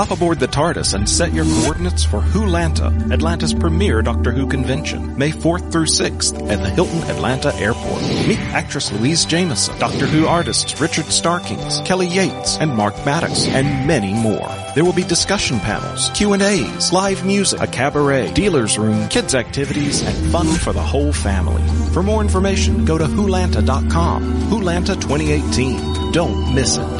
Hop aboard the TARDIS and set your coordinates for Wholanta, Atlanta's premier Doctor Who convention, May 4th through 6th at the Hilton Atlanta Airport. Meet actress Louise Jameson, Doctor Who artists Richard Starkings, Kelly Yates, and Mark Maddox, and many more. There will be discussion panels, Q&As, live music, a cabaret, dealer's room, kids activities, and fun for the whole family. For more information, go to Wholanta.com. Wholanta 2018. Don't miss it.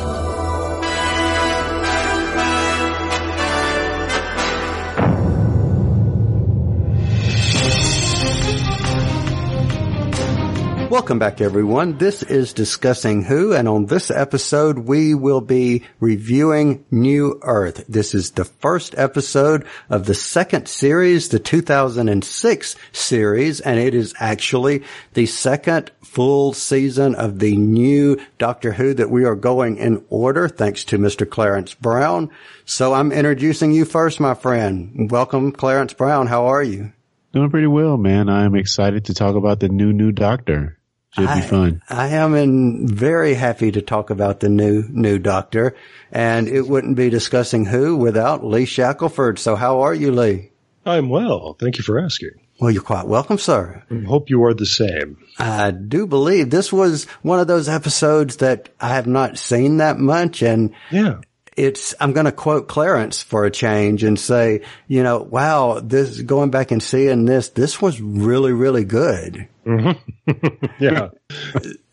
Welcome back everyone. This is Discussing Who and on this episode we will be reviewing New Earth. This is the first episode of the second series, the 2006 series, and it is actually the second full season of the new Doctor Who that we are going in order thanks to Mr. Clarence Brown. So I'm introducing you first, my friend. Welcome, Clarence Brown. How are you? Doing pretty well, man. I'm excited to talk about the new, new Doctor. Should I, be fun. I am in very happy to talk about the new, new doctor and it wouldn't be discussing who without Lee Shackelford. So how are you, Lee? I'm well. Thank you for asking. Well, you're quite welcome, sir. I hope you are the same. I do believe this was one of those episodes that I have not seen that much and yeah. It's, I'm going to quote Clarence for a change and say, you know, wow, this, going back and seeing this, this was really, really good. Mm-hmm. yeah.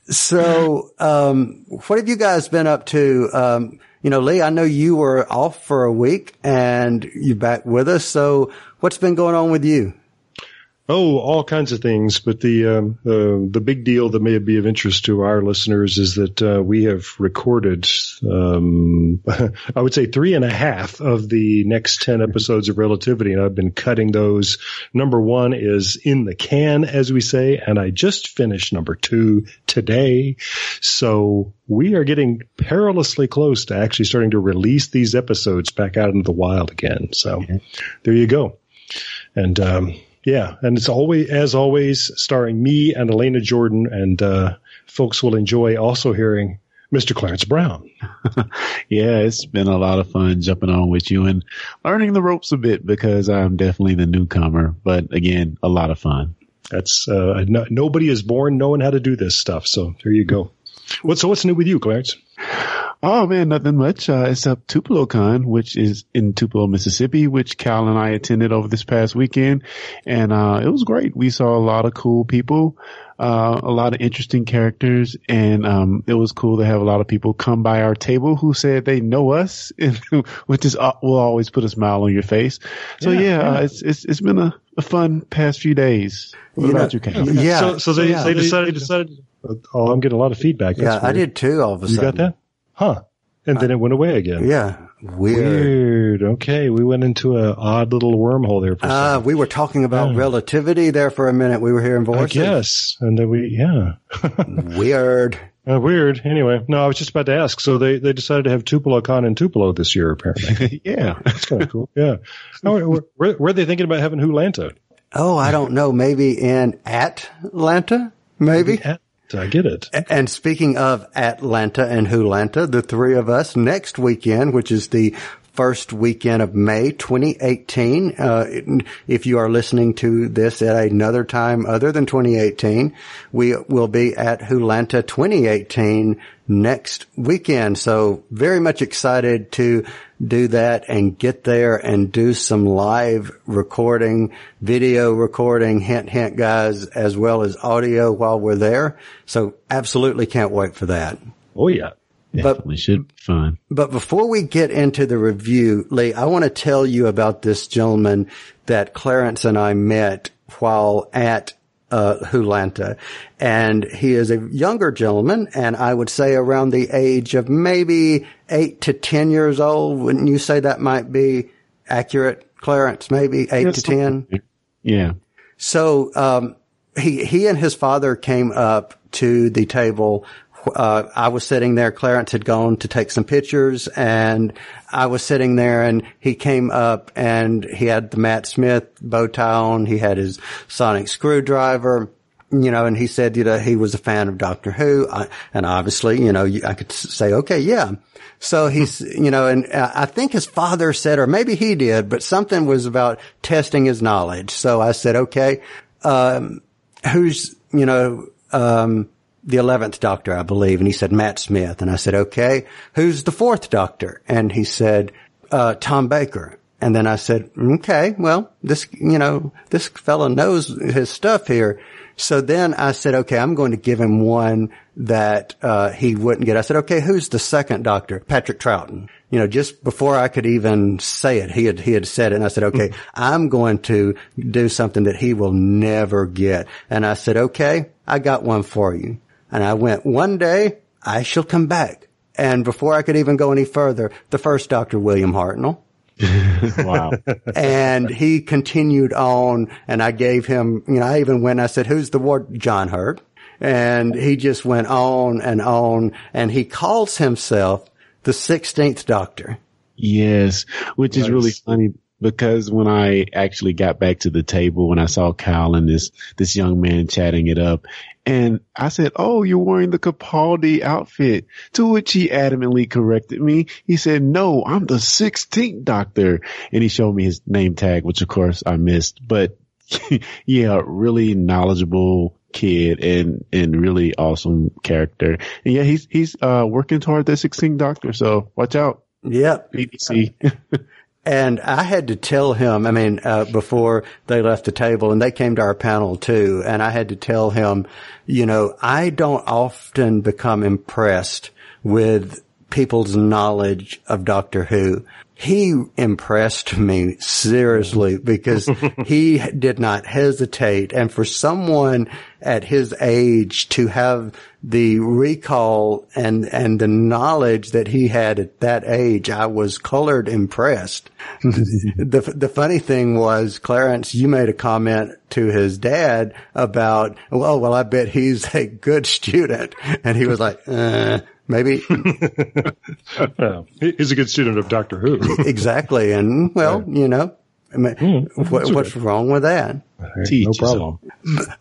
so, um, what have you guys been up to? Um, you know, Lee, I know you were off for a week and you're back with us. So what's been going on with you? Oh, all kinds of things. But the um, uh, the big deal that may be of interest to our listeners is that uh, we have recorded, um, I would say, three and a half of the next ten episodes of Relativity, and I've been cutting those. Number one is in the can, as we say, and I just finished number two today. So we are getting perilously close to actually starting to release these episodes back out into the wild again. So there you go. And um, yeah, and it's always, as always, starring me and Elena Jordan, and uh, folks will enjoy also hearing Mr. Clarence Brown. yeah, it's been a lot of fun jumping on with you and learning the ropes a bit because I'm definitely the newcomer, but again, a lot of fun. That's uh, no, nobody is born knowing how to do this stuff, so there you go. What's so what's new with you, Clarence? Oh man, nothing much. Uh, except TupeloCon, which is in Tupelo, Mississippi, which Cal and I attended over this past weekend. And, uh, it was great. We saw a lot of cool people, uh, a lot of interesting characters. And, um, it was cool to have a lot of people come by our table who said they know us, which is, uh, will always put a smile on your face. So yeah, yeah, yeah. Uh, it's, it's, it's been a, a, fun past few days. What you about know, you, Cal? Yeah. So, so they, yeah. they decided, decided, oh, I'm getting a lot of feedback. That's yeah, weird. I did too all of a you sudden. You got that? Huh. And then it went away again. Yeah. Weird. Weird. Okay. We went into an odd little wormhole there for a uh, we were talking about yeah. relativity there for a minute. We were hearing voices. Yes. And then we, yeah. weird. Uh, weird. Anyway, no, I was just about to ask. So they, they decided to have Tupelo Con in Tupelo this year, apparently. yeah. That's kind of cool. Yeah. Oh, where, where, are they thinking about having Wholanta? Oh, I don't know. Maybe in Atlanta? Maybe. Maybe I get it. And speaking of Atlanta and Wholanta, the three of us next weekend, which is the first weekend of May 2018. Uh, if you are listening to this at another time other than 2018, we will be at Wholanta 2018 next weekend. So very much excited to do that and get there and do some live recording, video recording, hint, hint guys, as well as audio while we're there. So absolutely can't wait for that. Oh yeah. Definitely but, should be fun. But before we get into the review, Lee, I want to tell you about this gentleman that Clarence and I met while at uh, Wholanta. And he is a younger gentleman, and I would say around the age of maybe eight to ten years old. Wouldn't you say that might be accurate, Clarence? Maybe eight yes. to ten? Yeah. So, um, he, he and his father came up to the table uh, I was sitting there. Clarence had gone to take some pictures and I was sitting there and he came up and he had the Matt Smith bow tie on. He had his sonic screwdriver you know, and he said, you know, he was a fan of Doctor Who. I, and obviously, you know, I could say, okay, yeah. So he's, you know, and I think his father said, or maybe he did, but something was about testing his knowledge. So I said, okay, um, who's, you know, um, the 11th doctor, I believe. And he said, Matt Smith. And I said, okay, who's the fourth doctor? And he said, uh, Tom Baker. And then I said, okay, well, this, you know, this fellow knows his stuff here. So then I said, okay, I'm going to give him one that, uh, he wouldn't get. I said, okay, who's the second doctor? Patrick Troughton. You know, just before I could even say it, he had, he had said it. And I said, okay, I'm going to do something that he will never get. And I said, okay, I got one for you. And I went, one day I shall come back. And before I could even go any further, the first Dr. William Hartnell, wow. and he continued on and I gave him, you know, I even went, I said, who's the ward? John Hurt. And he just went on and on and he calls himself the 16th doctor. Yes, which is really funny because when I actually got back to the table, when I saw Kyle and this, this young man chatting it up and I said, Oh, you're wearing the Capaldi outfit. To which he adamantly corrected me. He said, No, I'm the 16th doctor. And he showed me his name tag, which of course I missed, but yeah, really knowledgeable kid and, and really awesome character. And yeah, he's, he's, uh, working toward the 16th doctor. So watch out. Yep. BBC. And I had to tell him, I mean, uh, before they left the table and they came to our panel too. And I had to tell him, you know, I don't often become impressed with people's knowledge of Doctor Who he impressed me seriously because he did not hesitate. And for someone at his age to have the recall and, and the knowledge that he had at that age, I was colored impressed. the, the funny thing was, Clarence, you made a comment to his dad about, well, well, I bet he's a good student. And he was like, uh, Maybe he's a good student of Doctor Who. exactly, and well, right. you know, mm, what, what's good. wrong with that? Right, no problem.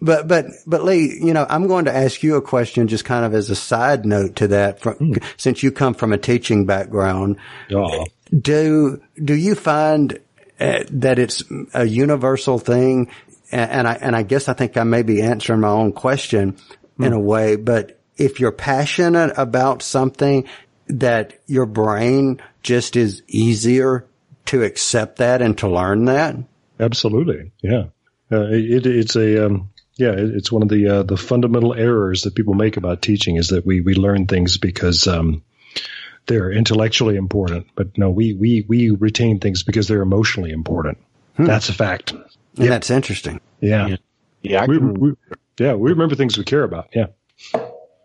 But but but Lee, you know, I'm going to ask you a question, just kind of as a side note to that, from, mm. since you come from a teaching background. Yeah. Do do you find uh, that it's a universal thing? And, and I and I guess I think I may be answering my own question mm. in a way, but if you're passionate about something that your brain just is easier to accept that and to learn that. Absolutely. Yeah. Uh, it, it's a, um, yeah, it's one of the, uh, the fundamental errors that people make about teaching is that we, we learn things because, um, they're intellectually important, but no, we, we, we retain things because they're emotionally important. Hmm. That's a fact. Yeah. That's interesting. Yeah. Yeah. yeah we, we, yeah. We remember things we care about. Yeah.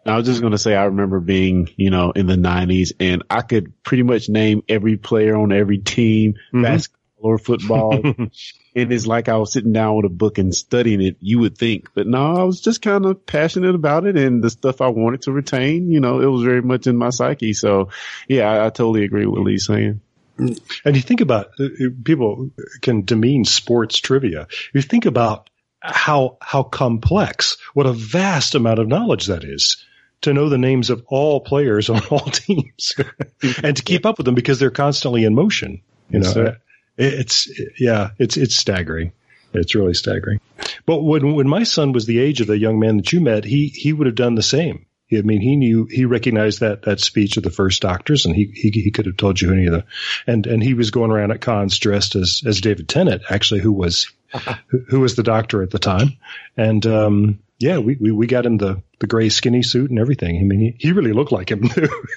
I was just going to say, I remember being, you know, in the nineties and I could pretty much name every player on every team, mm-hmm. basketball or football. and it's like I was sitting down with a book and studying it, you would think, but no, I was just kind of passionate about it and the stuff I wanted to retain, you know, it was very much in my psyche. So yeah, I, I totally agree with what Lee's saying. And you think about uh, people can demean sports trivia. You think about how how complex, what a vast amount of knowledge that is to know the names of all players on all teams and to keep up with them because they're constantly in motion. You know, it's yeah, it's it's staggering. It's really staggering. But when when my son was the age of the young man that you met, he he would have done the same. I mean, he knew he recognized that that speech of the first doctors, and he he, he could have told you any of the, and and he was going around at cons dressed as as David Tennant, actually, who was who was the doctor at the time, and um, yeah, we, we, we got him the, the gray skinny suit and everything. I mean, he, he really looked like him.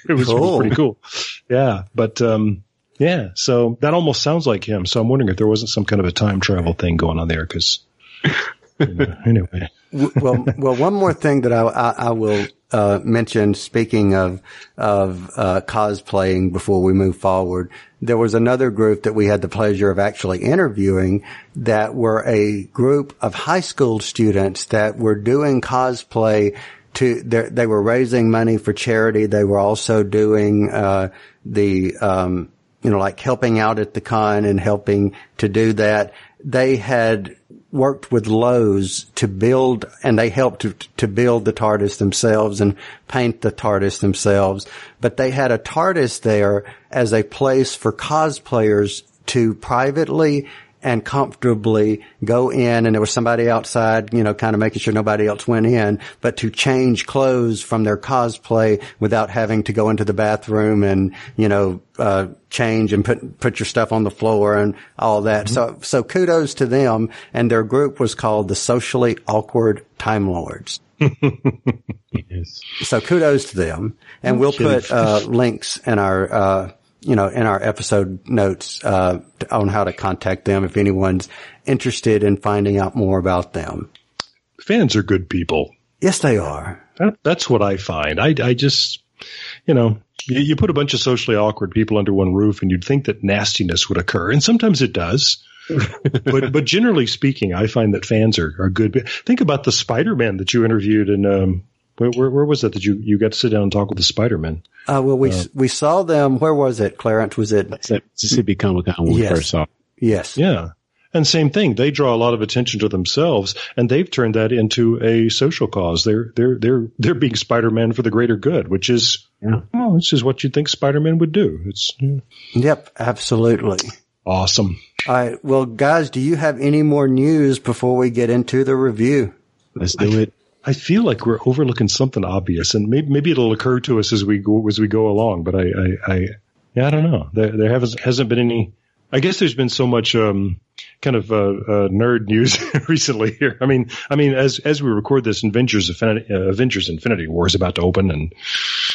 it was cool. pretty cool. Yeah. But, um, yeah, so that almost sounds like him. So I'm wondering if there wasn't some kind of a time travel thing going on there because, you know, anyway. well, well, one more thing that I, I, I will uh, mention, speaking of of uh, cosplaying, before we move forward, there was another group that we had the pleasure of actually interviewing that were a group of high school students that were doing cosplay. To they were raising money for charity. They were also doing uh, the um, you know like helping out at the con and helping to do that. They had worked with Lowe's to build, and they helped to, to build the TARDIS themselves and paint the TARDIS themselves. But they had a TARDIS there as a place for cosplayers to privately and comfortably go in and there was somebody outside, you know, kind of making sure nobody else went in, but to change clothes from their cosplay without having to go into the bathroom and, you know, uh, change and put, put your stuff on the floor and all that. So, so kudos to them. And their group was called the Socially Awkward Time Lords. Yes. So kudos to them. And we'll put, uh, links in our, uh, you know, in our episode notes, uh, on how to contact them if anyone's interested in finding out more about them. Fans are good people. Yes, they are. That, that's what I find. I, I just, you know, you, you put a bunch of socially awkward people under one roof and you'd think that nastiness would occur. And sometimes it does. but but generally speaking, I find that fans are, are good. Think about the Spider-Man that you interviewed and, um, where, where, where was it that you, you got to sit down and talk with the Spider-Man? Uh, well, we, we saw them. Where was it, Clarence? Was it? It's Mississippi Comic Con when we Yes. first saw. Yes. Yeah. And same thing, they draw a lot of attention to themselves and they've turned that into a social cause. They're, they're, they're, they're being Spider-Man for the greater good, which is, Yeah. well, this is what you'd think Spider-Man would do. It's yeah, Yep. Absolutely. awesome. All right. Well, guys, do you have any more news before we get into the review? Let's do it. I feel like we're overlooking something obvious, and maybe, maybe it'll occur to us as we go as we go along. But I, I, I yeah, I don't know. There, there hasn't hasn't been any. I guess there's been so much um, kind of uh, uh, nerd news recently here. I mean, I mean, as as we record this, Avengers Infinity, uh, Avengers Infinity War is about to open, and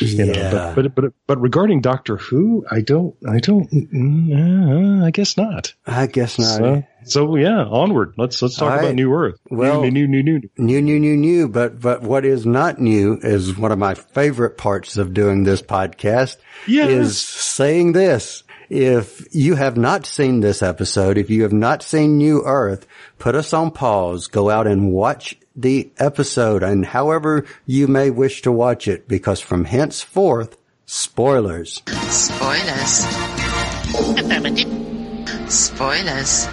you know, Yeah. but, but but but regarding Doctor Who, I don't, I don't, mm, uh, I guess not. I guess not. So, so yeah, onward. Let's let's talk right. about New Earth. Well- new, new, new, new, new. New, new, new, new, but, but what is not new is one of my favorite parts of doing this podcast Yes. is saying this. If you have not seen this episode, if you have not seen New Earth, put us on pause, go out and watch the episode and however you may wish to watch it because from henceforth, spoilers. Spoilers. Spoilers.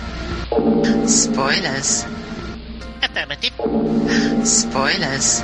Spoilers. Affirmative. Spoilers.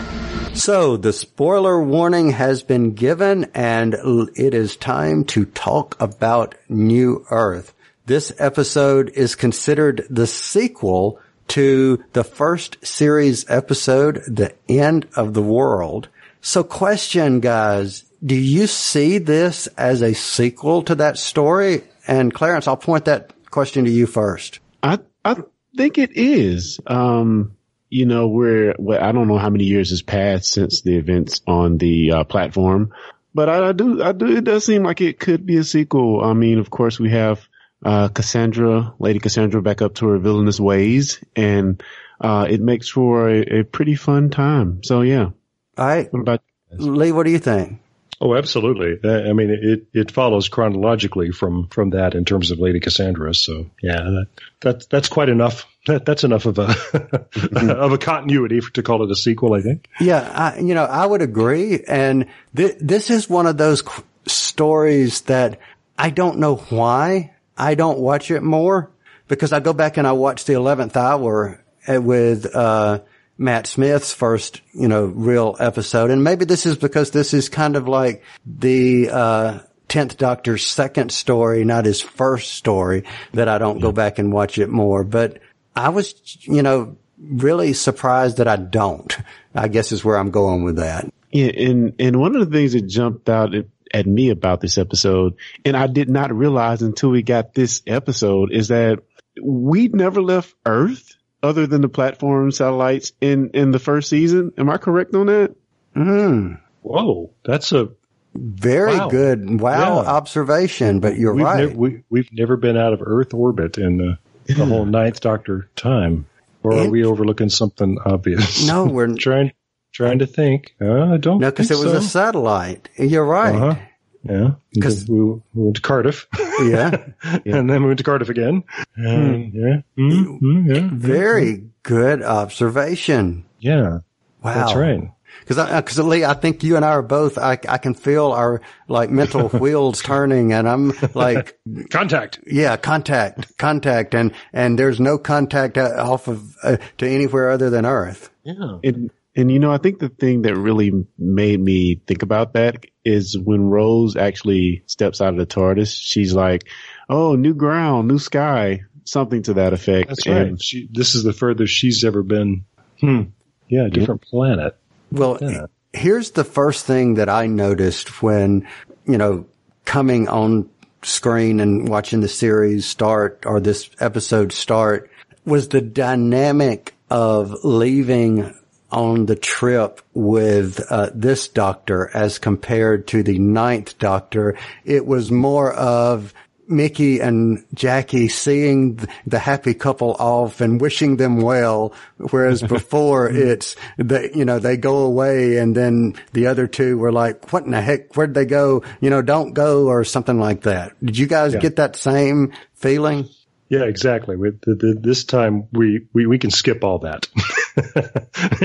So the spoiler warning has been given and it is time to talk about New Earth. This episode is considered the sequel to the first series episode, The End of the World. So question guys, do you see this as a sequel to that story? And Clarence, I'll point that question to you first. I I think it is. Um, you know, we're well, I don't know how many years has passed since the events on the uh, platform, but I, I do I do it does seem like it could be a sequel. I mean, of course, we have uh, Cassandra, Lady Cassandra, back up to her villainous ways, and uh, it makes for a, a pretty fun time. So yeah, All right. what about Lee, what do you think? Oh, absolutely. Uh, I mean, it, it follows chronologically from, from that in terms of Lady Cassandra. So yeah, that, that that's quite enough. That, that's enough of a, of a continuity for, to call it a sequel, I think. Yeah, I, you know, I would agree. And th- this is one of those qu- stories that I don't know why I don't watch it more because I go back and I watch the 11th hour uh, with, uh, Matt Smith's first, you know, real episode. And maybe this is because this is kind of like the, uh, 10th Doctor's second story, not his first story that I don't go back and watch it more. But I was, you know, really surprised that I don't. I guess is where I'm going with that. Yeah, and and one of the things that jumped out at, at me about this episode, and I did not realize until we got this episode, is that we never left Earth other than the platform satellites in in the first season. Am I correct on that? Mm, Whoa, that's a very Wow. good. Wow Yeah. observation, but you're we've right. nev- we, we've never been out of Earth orbit in the, the whole Ninth Doctor time, or are we overlooking something obvious? no, we're trying trying to think. Uh, I don't. no, because it was a satellite. You're right. Uh-huh. Yeah, 'Cause- we, we went to Cardiff. Yeah. and then we went to Cardiff again. And, yeah, mm, mm, yeah, Very good observation. yeah. Wow. That's right. Cause I, cause Lee, I think you and I are both, I, I can feel our like mental wheels turning and I'm like, Contact. yeah, contact, contact. And, and there's no contact uh, off of, uh, to anywhere other than Earth. Yeah. And and you know, I think the thing that really made me think about that is when Rose actually steps out of the TARDIS, she's like, "Oh, new ground, new sky," something to that effect. That's And- right. She, this is the furthest she's ever been. Hmm. Yeah, different planet. Well, Yeah. here's the first thing that I noticed when, you know, coming on screen and watching the series start or this episode start was the dynamic of leaving on the trip with uh, this doctor as compared to the ninth doctor. It was more of Mickey and Jackie seeing the happy couple off and wishing them well, whereas before it's they, you know, they go away and then the other two were like, "What in the heck? Where'd they go? You know, don't go," or something like that. Did you guys get that same feeling? Yeah, exactly. With the, the, this time, we, we, we can skip all that.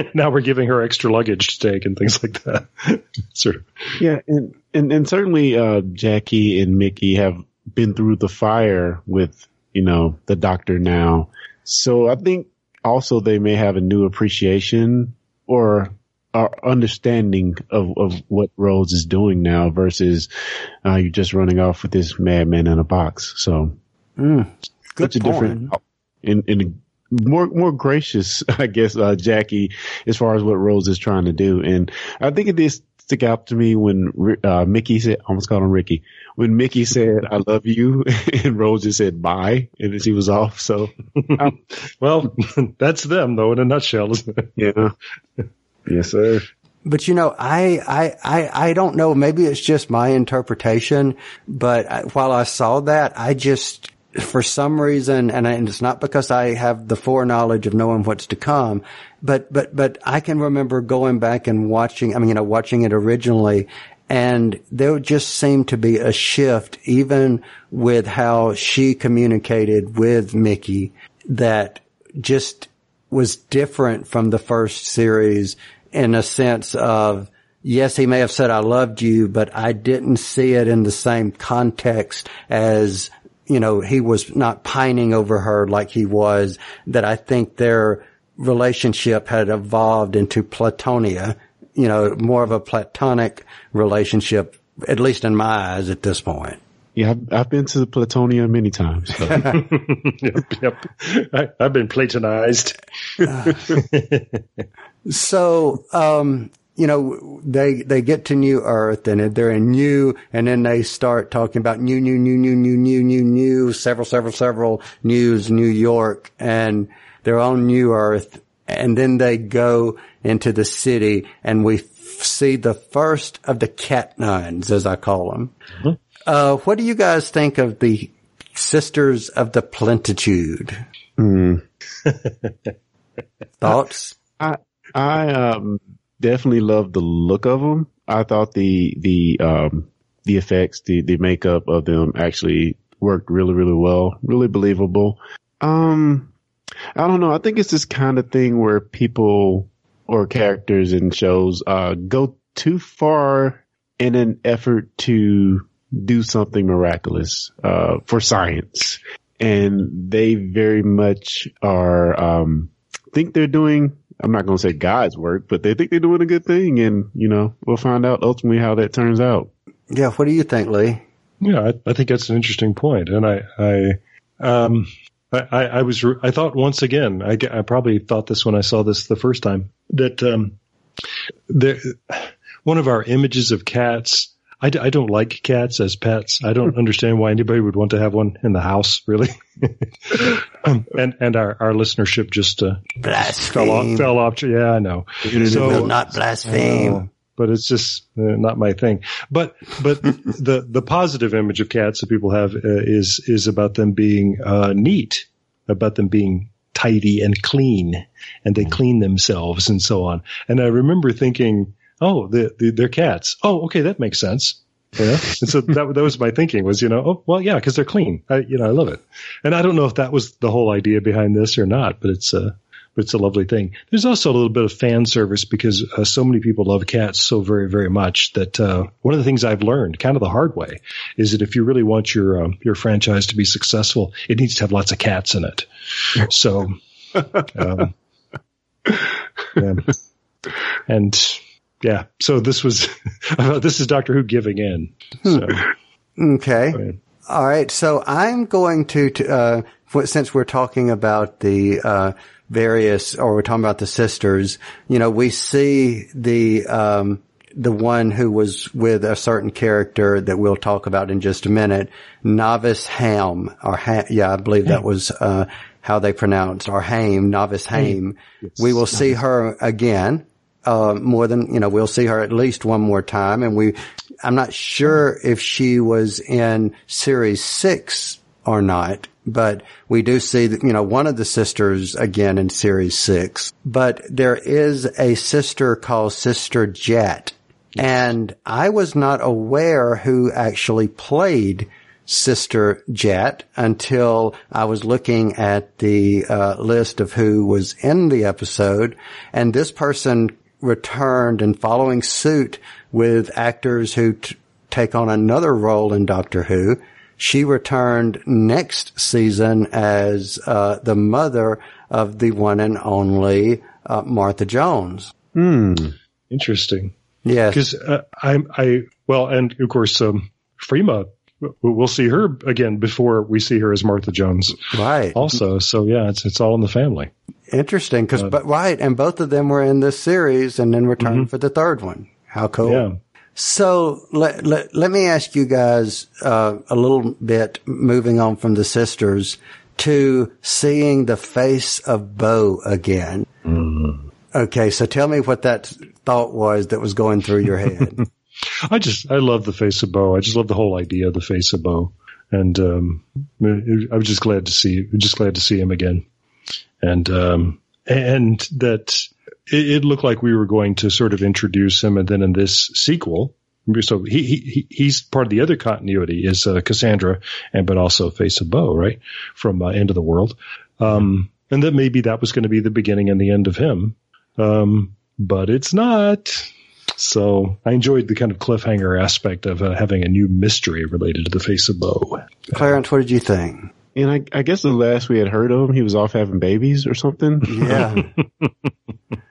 now we're giving her extra luggage to take and things like that. sort of. Yeah, and and and certainly uh, Jackie and Mickey have been through the fire with you know the Doctor now, so I think also they may have a new appreciation or or understanding of of what Rose is doing now versus uh, you just running off with this madman in a box. So Good such a different in in more more gracious, I guess, uh, Jackie, as far as what Rose is trying to do, and I think it did stick out to me when uh, Mickey said, I almost called him Ricky, when Mickey said, "I love you," and Rose just said "bye," and then she was off. So Well, that's them, though, in a nutshell, isn't it? yeah, yes, sir. But you know, I, I, I, I don't know. Maybe it's just my interpretation, but I, while I saw that, I just, for some reason, and, I, and it's not because I have the foreknowledge of knowing what's to come, but, but, but I can remember going back and watching, I mean, you know, watching it originally and there just seemed to be a shift even with how she communicated with Mickey that just was different from the first series in a sense of, yes, he may have said, I loved you, but I didn't see it in the same context as, you know, he was not pining over her like he was, that I think their relationship had evolved into platonia, you know, more of a platonic relationship, at least in my eyes at this point. Yeah, I've, I've been to the Platonia many times. So. yep, yep. I, I've been platonized. So, um, you know, they, they get to New Earth and they're in New, and then they start talking about new, new, new, new, new, new, new, new, several, several, several news, New York, and they're on New Earth. And then they go into the city and we f- see the first of the cat nines, as I call them. Uh, what do you guys think of the Sisters of the Plentitude? Thoughts? I I um definitely loved the look of them. I thought the the um the effects, the the makeup of them actually worked really really well, really believable. Um, I don't know. I think it's this kind of thing where people or characters in shows uh go too far in an effort to do something miraculous uh for science, and they very much are um think they're doing I'm not going to say God's work, but they think they're doing a good thing. And, you know, we'll find out ultimately how that turns out. Yeah. What do you think, Lee? Yeah, I, I think that's an interesting point, and I, I, um, I, I I was, re- I thought once again, I, I probably thought this when I saw this the first time that um, there, one of our images of cats. I, d- I don't like cats as pets. I don't understand why anybody would want to have one in the house, really. um, and and our, our listenership just uh, fell off. Fell off. Yeah, I know. will So not blaspheme. uh, but it's just uh, not my thing. But but the the positive image of cats that people have uh, is is about them being uh, neat, about them being tidy and clean, and they clean themselves and so on. And I remember thinking, oh, the, the, they're cats. Oh, okay, that makes sense. Yeah. And so that, that was my thinking was, you know, oh, well, yeah, cause they're clean. I, you know, I love it. And I don't know if that was the whole idea behind this or not, but it's, uh, but it's a lovely thing. There's also a little bit of fan service because uh, so many people love cats so very, very much that uh, one of the things I've learned, kind of the hard way, is that if you really want your um, your franchise to be successful, it needs to have lots of cats in it. So, um, yeah. and yeah, so this was this is Doctor Who giving in. So, Okay. All right. So I'm going to, to uh, since we're talking about the, uh, various, or we're talking about the sisters, you know, we see the, um, the one who was with a certain character that we'll talk about in just a minute, Novice Ham, or ha- yeah, I believe that was, uh, how they pronounced, or Hame, Novice Hame. We will see her again, uh, more than, you know, we'll see her at least one more time. And we, I'm not sure if she was in series six or not, but we do see that, you know, one of the sisters again in series six, but there is a sister called Sister Jet. And I was not aware who actually played Sister Jet until I was looking at the uh, list of who was in the episode. And this person returned and following suit with actors who t- take on another role in Doctor Who. She returned next season as uh, the mother of the one and only uh, Martha Jones. Hmm. Interesting. Yes. because uh, I, I, well, and of course, um, Freema, we'll see her again before we see her as Martha Jones, Right. also. So yeah, it's it's all in the family. Interesting. Cause, uh, but right. And both of them were in this series and then returned mm-hmm. for the third one. How cool. Yeah. So let, let, let me ask you guys, uh, a little bit moving on from the sisters to seeing the face of Boe again. Mm-hmm. Okay. So tell me what that thought was that was going through your head. I just I love the face of Boe. I just love the whole idea of the face of Boe, and um, I was just glad to see just glad to see him again, and um, and that it, it looked like we were going to sort of introduce him, and then in this sequel. So he, he he's part of the other continuity is uh, Cassandra and but also Face of Boe right from uh, End of the World, um, and that maybe that was going to be the beginning and the end of him, um, but it's not. So I enjoyed the kind of cliffhanger aspect of uh, having a new mystery related to the face of Boe. Clarence, what did you think? And I, I guess the last we had heard of him, he was off having babies or something. Yeah.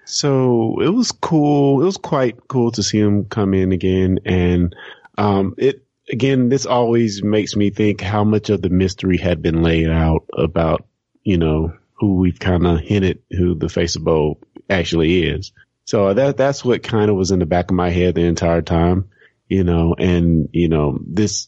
So it was cool. It was quite cool to see him come in again. And, um, it, again, this always makes me think how much of the mystery had been laid out about, you know, who we've kind of hinted who the face of Boe actually is. So that, that's what kind of was in the back of my head the entire time, you know, and, you know, this,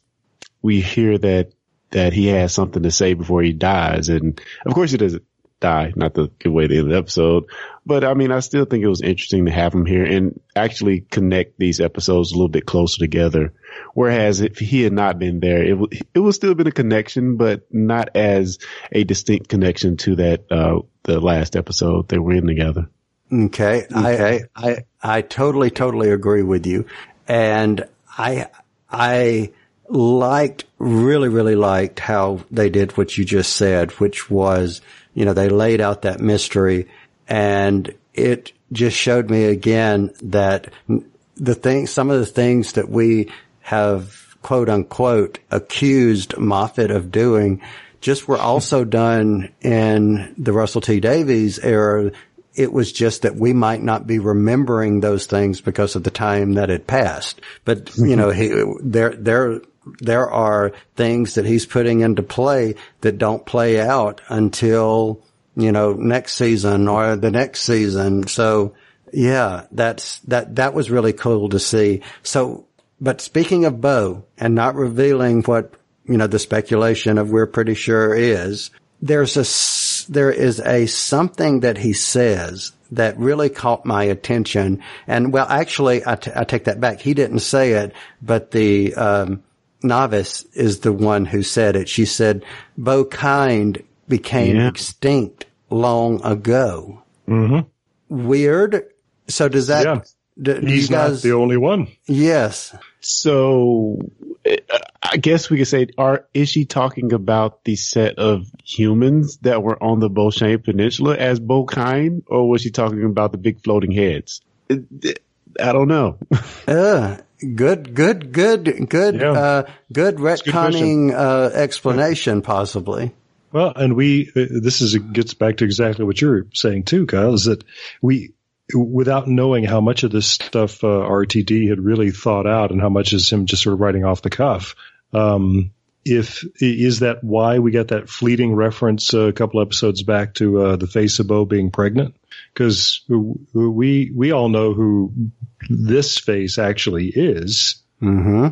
we hear that, that he has something to say before he dies. And of course he doesn't die, not to give away the end of the episode. But I mean, I still think it was interesting to have him here and actually connect these episodes a little bit closer together. Whereas if he had not been there, it would, it would still have been a connection, but not as a distinct connection to that, uh, the last episode they were in together. Okay. I, I, I totally, totally agree with you. And I, I liked, really, really liked how they did what you just said, which was, you know, they laid out that mystery and it just showed me again that the thing, some of the things that we have quote unquote accused Moffat of doing just were also done in the Russell T Davies era it was just that we might not be remembering those things because of the time that had passed. But, you know, he, there, there, there are things that he's putting into play that don't play out until, you know, next season or the next season. So yeah, that's, that, that was really cool to see. So, but speaking of Boe and not revealing what, you know, the speculation of we're pretty sure is, there's a, there is a something that he says that really caught my attention. And well, actually, I, t- I take that back. He didn't say it, but the, um, novice is the one who said it. She said, Boe kind became Yeah. extinct long ago. Weird. So does that, Yeah. do, do He's you not the only one. yes. So uh, I guess we could say, are is she talking about the set of humans that were on the Boeshane Peninsula as Bokine, or was she talking about the big floating heads? It- it- I don't know. Uh, good, good, good, good, Yeah. uh, good a good retconning, uh, explanation possibly. Well, and we, uh, this is, gets back to exactly what you're saying too, Kyle, is that we, without knowing how much of this stuff, uh, RTD had really thought out and how much is him just sort of writing off the cuff. Um, if, is that why we got that fleeting reference uh, a couple episodes back to, uh, the face of Boe being pregnant? Cause we, we all know who this face actually is. hmm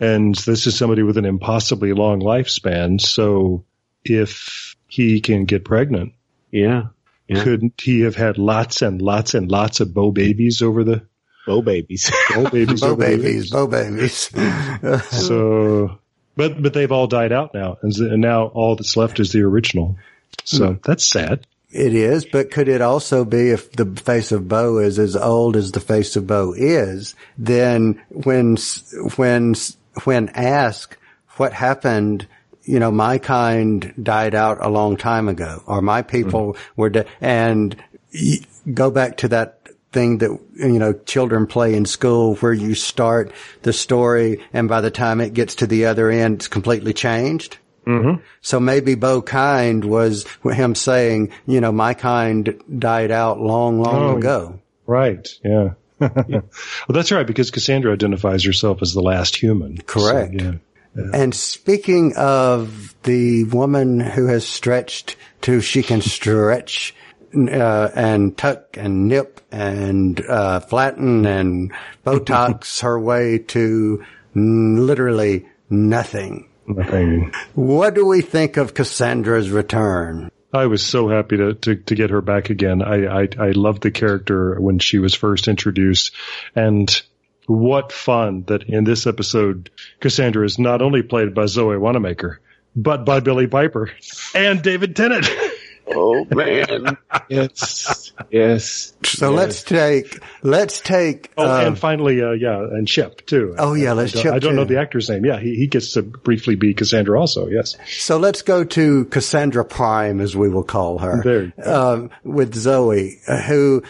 And this is somebody with an impossibly long lifespan. So if he can get pregnant, Yeah. Yeah. couldn't he have had lots and lots and lots of Bo babies over the Bo babies. Bo babies Bo babies, bo babies. So, but but they've all died out now, and, and now all that's left is the original. So hmm. that's sad. It is, but could it also be if the face of Boe is as old as the face of Boe is, then when, when, when asked what happened, you know, my kind died out a long time ago, or my people hmm. were dead, and y- go back to that thing that, you know, children play in school where you start the story and by the time it gets to the other end, it's completely changed. Mm-hmm. So maybe Boe Kind was him saying, you know, my kind died out long, long Oh, ago. Right. Yeah. well, that's right because Cassandra identifies herself as the last human. Correct. So, yeah. And speaking of the woman who has stretched to she can stretch uh, and tuck and nip and uh, flatten and Botox her way to n- literally nothing. Nothing. What do we think of Cassandra's return? I was so happy to, to, to get her back again. I, I, I loved the character when she was first introduced and what fun that in this episode, Cassandra is not only played by Zoe Wanamaker, but by Billie Piper and David Tennant. oh man. yes. Yes. So let's take, let's take, Oh, uh, and finally, uh, yeah, and Shep too. Oh, yeah, let's I don't, Shep, I don't know the actor's name. Yeah, he, he gets to briefly be Cassandra also. Yes. So let's go to Cassandra Prime, as we will call her, There um, with Zoe, uh, who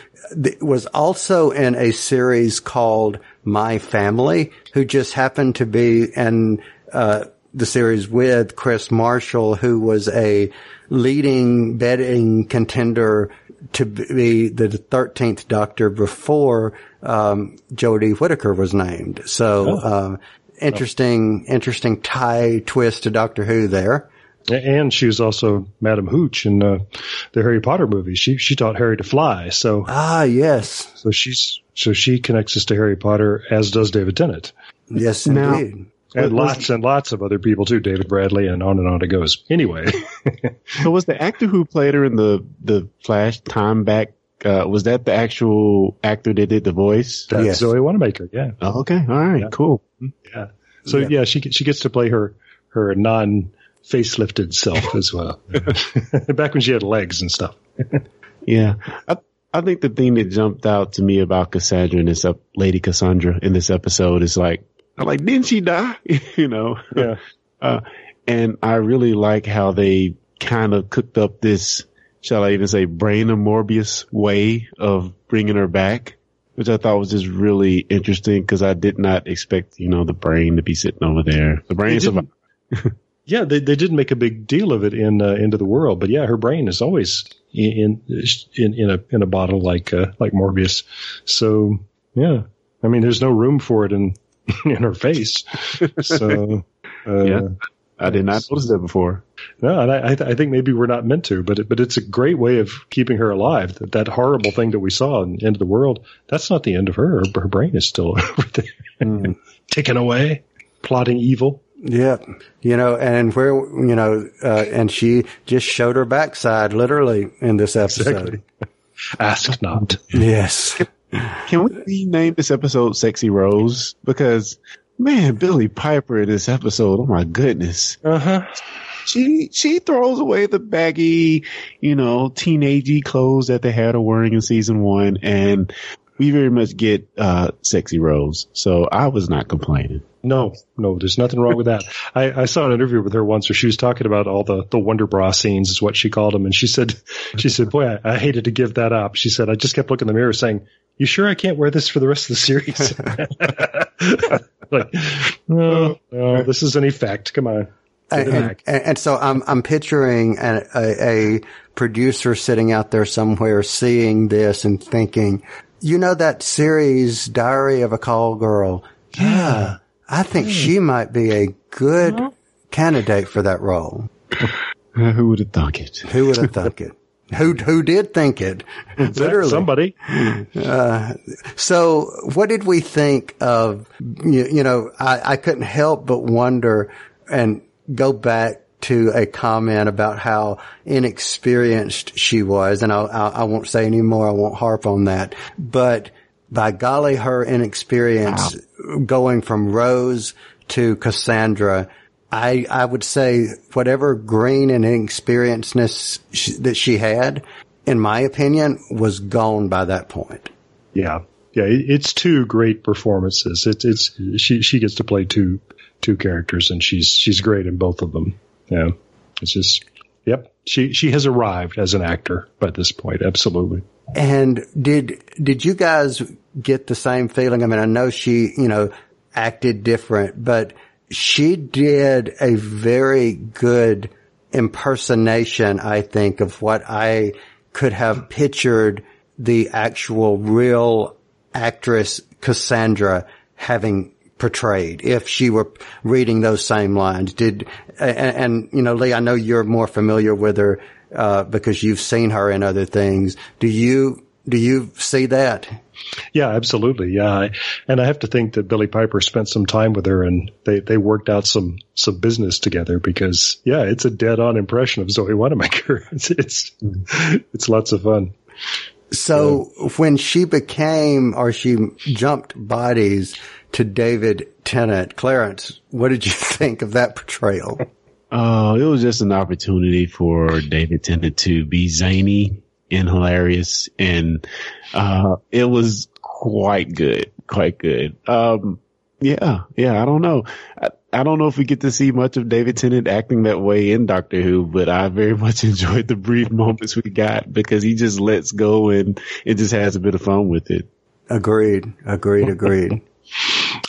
was also in a series called My Family, who just happened to be in uh, the series with Kris Marshall, who was a leading betting contender to be the 13th Doctor before um, Jodie Whittaker was named. So um, interesting, interesting tie twist to Doctor Who there. And she was also Madam Hooch in uh, the Harry Potter movies. She she taught Harry to fly. So Ah, yes. so she's so she connects us to Harry Potter, as does David Tennant, Yes, Now- indeed. And Was- lots and lots of other people too. David Bradley, and on and on it goes. Anyway, So was the actor who played her in the the Flash time back? Uh, was that the actual actor that did the voice? that's Yes. Zoe Wanamaker. Yeah, Oh, okay, all right, Yeah. cool. yeah. So yeah, she she gets to play her her non facelifted self as well. Back when she had legs and stuff. Yeah, I I think the thing that jumped out to me about Cassandra in this up, Lady Cassandra in this episode is like, I'm like, didn't she die? you know, Yeah. uh, and I really like how they kind of cooked up this, shall I even say, brain of Morbius way of bringing her back, which I thought was just really interesting because I did not expect, you know, the brain to be sitting over there. The brain survived. Yeah, they they didn't make a big deal of it in uh, Into the World, but yeah, her brain is always in in in a in a bottle like uh, like Morbius. So yeah, I mean, there's no room for it in in her face. So uh, Yeah. I did not notice that before. no, and I I, th- I think maybe we're not meant to, but it, but it's a great way of keeping her alive. That that horrible thing that we saw in the end of the World, that's not the end of her. Her, her brain is still over there, taken away, plotting evil. Yeah. You know, and where, you know, uh, and she just showed her backside literally in this episode. Exactly. Ask not. Yes. Can we rename this episode Sexy Rose? Because man, Billie Piper in this episode, oh my goodness. Uh huh. She she throws away the baggy, you know, teenagey clothes that they had her wearing in season one and we very much get uh sexy Rose. So I was not complaining. No, no, there's nothing wrong with that. I, I saw an interview with her once where she was talking about all the, the Wonder Bra scenes is what she called them. And she said, she said, boy, I, I hated to give that up. She said, I just kept looking in the mirror saying, you sure I can't wear this for the rest of the series? like, no, no, this is an effect. Come on. And, and, and so I'm I'm picturing a, a, a producer sitting out there somewhere seeing this and thinking, you know that series Diary of a Call Girl? Yeah, I think she might be a good candidate for that role. Who would have thunk it? Who would have thunk it? Who who did think it? Literally. Somebody. Uh, so, what did we think of? You, you know, I, I couldn't help but wonder and go back to a comment about how inexperienced she was, and I'll, I'll, I won't say any more. I won't harp on that. But by golly, her inexperience going from Rose to Cassandra. I, I would say whatever green and inexperiencedness that she had, in my opinion, was gone by that point. Yeah. Yeah. It's two great performances. It's, it's, she, she gets to play two, two characters and she's, she's great in both of them. Yeah. It's just, yep. She, she has arrived as an actor by this point. Absolutely. And did did you guys get the same feeling? I mean, I know she, you know, acted different, but she did a very good impersonation, I think, of what I could have pictured the actual real actress Cassandra having portrayed if she were reading those same lines. Did, and, and you know, Lee, I know you're more familiar with her, uh, because you've seen her in other things. Do you, do you see that? Yeah, absolutely. Yeah. And I have to think that Billie Piper spent some time with her and they, they worked out some, some business together because yeah, it's a dead on impression of Zoe Wanamaker. It's, it's, it's lots of fun. So when she became or she jumped bodies to David Tennant, Clarence, what did you think of that portrayal? Oh, it was just an opportunity for David Tennant to be zany and hilarious, and uh, it was quite good, quite good. Um, yeah, yeah. I don't know. I, I don't know if we get to see much of David Tennant acting that way in Doctor Who, but I very much enjoyed the brief moments we got because he just lets go and it just has a bit of fun with it. Agreed, agreed, agreed.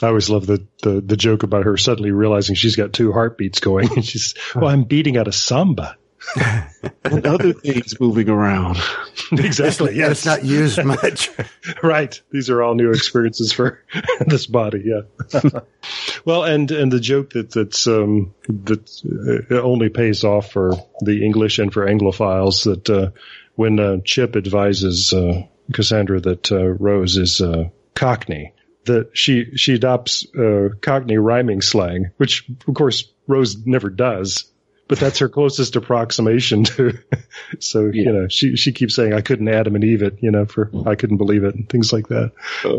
I always love the, the, the joke about her suddenly realizing she's got two heartbeats going and she's, well, I'm beating out a samba. And other things moving around. exactly. Yes. It's not used much. right. These are all new experiences for this body. Yeah. well, and and the joke that that's um, that uh, only pays off for the English and for Anglophiles that uh, when uh, Chip advises uh, Cassandra that uh, Rose is uh, Cockney, that she she adopts uh, Cockney rhyming slang, which of course Rose never does. But that's her closest approximation to. so you know, she she keeps saying, "I couldn't Adam and Eve it," you know, for I couldn't believe it and things like that.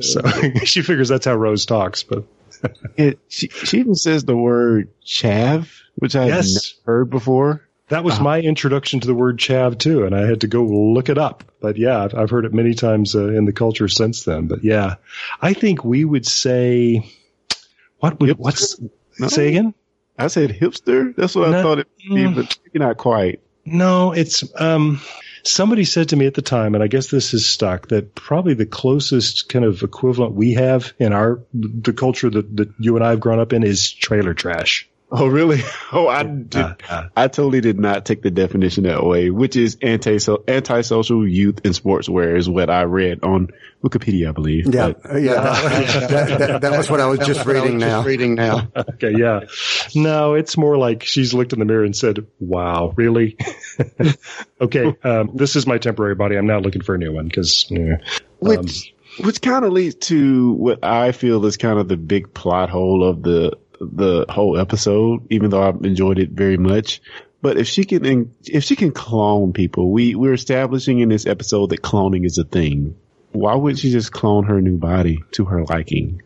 So she figures that's how Rose talks. But It, she, she even says the word chav, which I Yes. never heard before. that was my introduction to the word chav too, and I had to go look it up. But yeah, I've, I've heard it many times uh, in the culture since then. But yeah, I think we would say what would what's No. say again? I said hipster. That's what I thought it would be, but maybe not quite. No, it's um somebody said to me at the time, and I guess this is stuck, that probably the closest kind of equivalent we have in our the culture that, that you and I have grown up in is trailer trash. Oh, really? Oh, I did. Uh, uh, I totally did not take the definition that way, which is anti antisocial youth and sportswear is what I read on Wikipedia, I believe. Yeah, But yeah. That, that, that, that was what I was just reading now. Reading now. okay, yeah. No, it's more like she's looked in the mirror and said, "Wow, really? okay, um, this is my temporary body. I'm not looking for a new one because yeah. which which kind of leads to what I feel is kind of the big plot hole of the the whole episode. Even though I've enjoyed it very much, but if she can if she can clone people, we we're establishing in this episode that cloning is a thing. Why wouldn't she just clone her new body to her liking?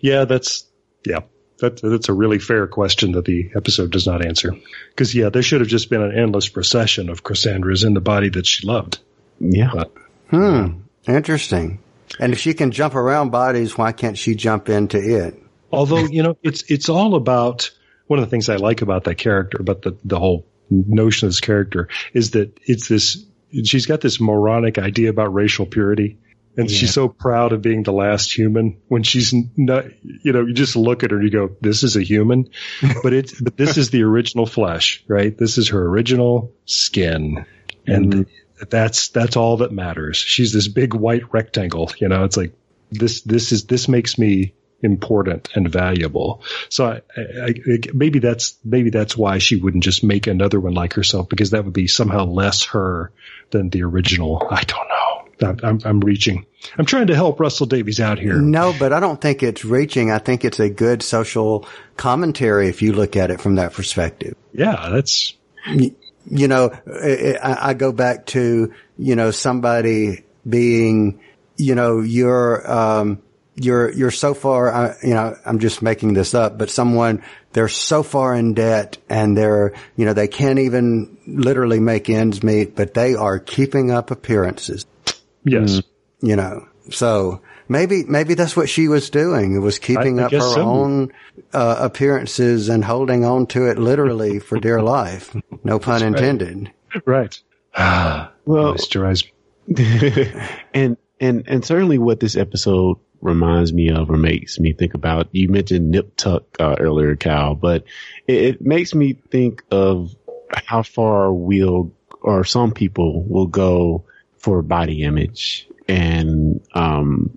Yeah, that's yeah. That, that's a really fair question that the episode does not answer. Because yeah, there should have just been an endless procession of Cassandra's in the body that she loved. Yeah. But Hmm. Interesting. And if she can jump around bodies, why can't she jump into it? Although you know, it's it's all about one of the things I like about that character, about the the whole notion of this character is that it's this. She's got this moronic idea about racial purity. And Yeah. she's so proud of being the last human when she's not, you know, you just look at her and you go, this is a human, but it's, but this is the original flesh, right? This is her original skin. And mm-hmm. that's, that's all that matters. She's this big white rectangle, you know, it's like this, this is, this makes me important and valuable. So I, I, I, maybe that's, maybe that's why she wouldn't just make another one like herself because that would be somehow less her than the original. I don't know. I'm, I'm, reaching. I'm trying to help Russell Davies out here. No, but I don't think it's reaching. I think it's a good social commentary if you look at it from that perspective. Yeah, that's you know, I go back to, you know, somebody being, you know, you're, um, you're, you're so far, uh, you know, I'm just making this up, but someone, they're so far in debt and they're, you know, they can't even literally make ends meet, but they are keeping up appearances, yes. you know, so maybe, maybe that's what she was doing. It was keeping I up her so. own, uh, appearances and holding on to it literally for dear life. No pun intended. Right. Ah, Well, moisturize. and and and certainly what this episode reminds me of or makes me think about. You mentioned nip tuck uh, earlier, Cal, but it, it makes me think of how far we'll or some people will go for body image and um,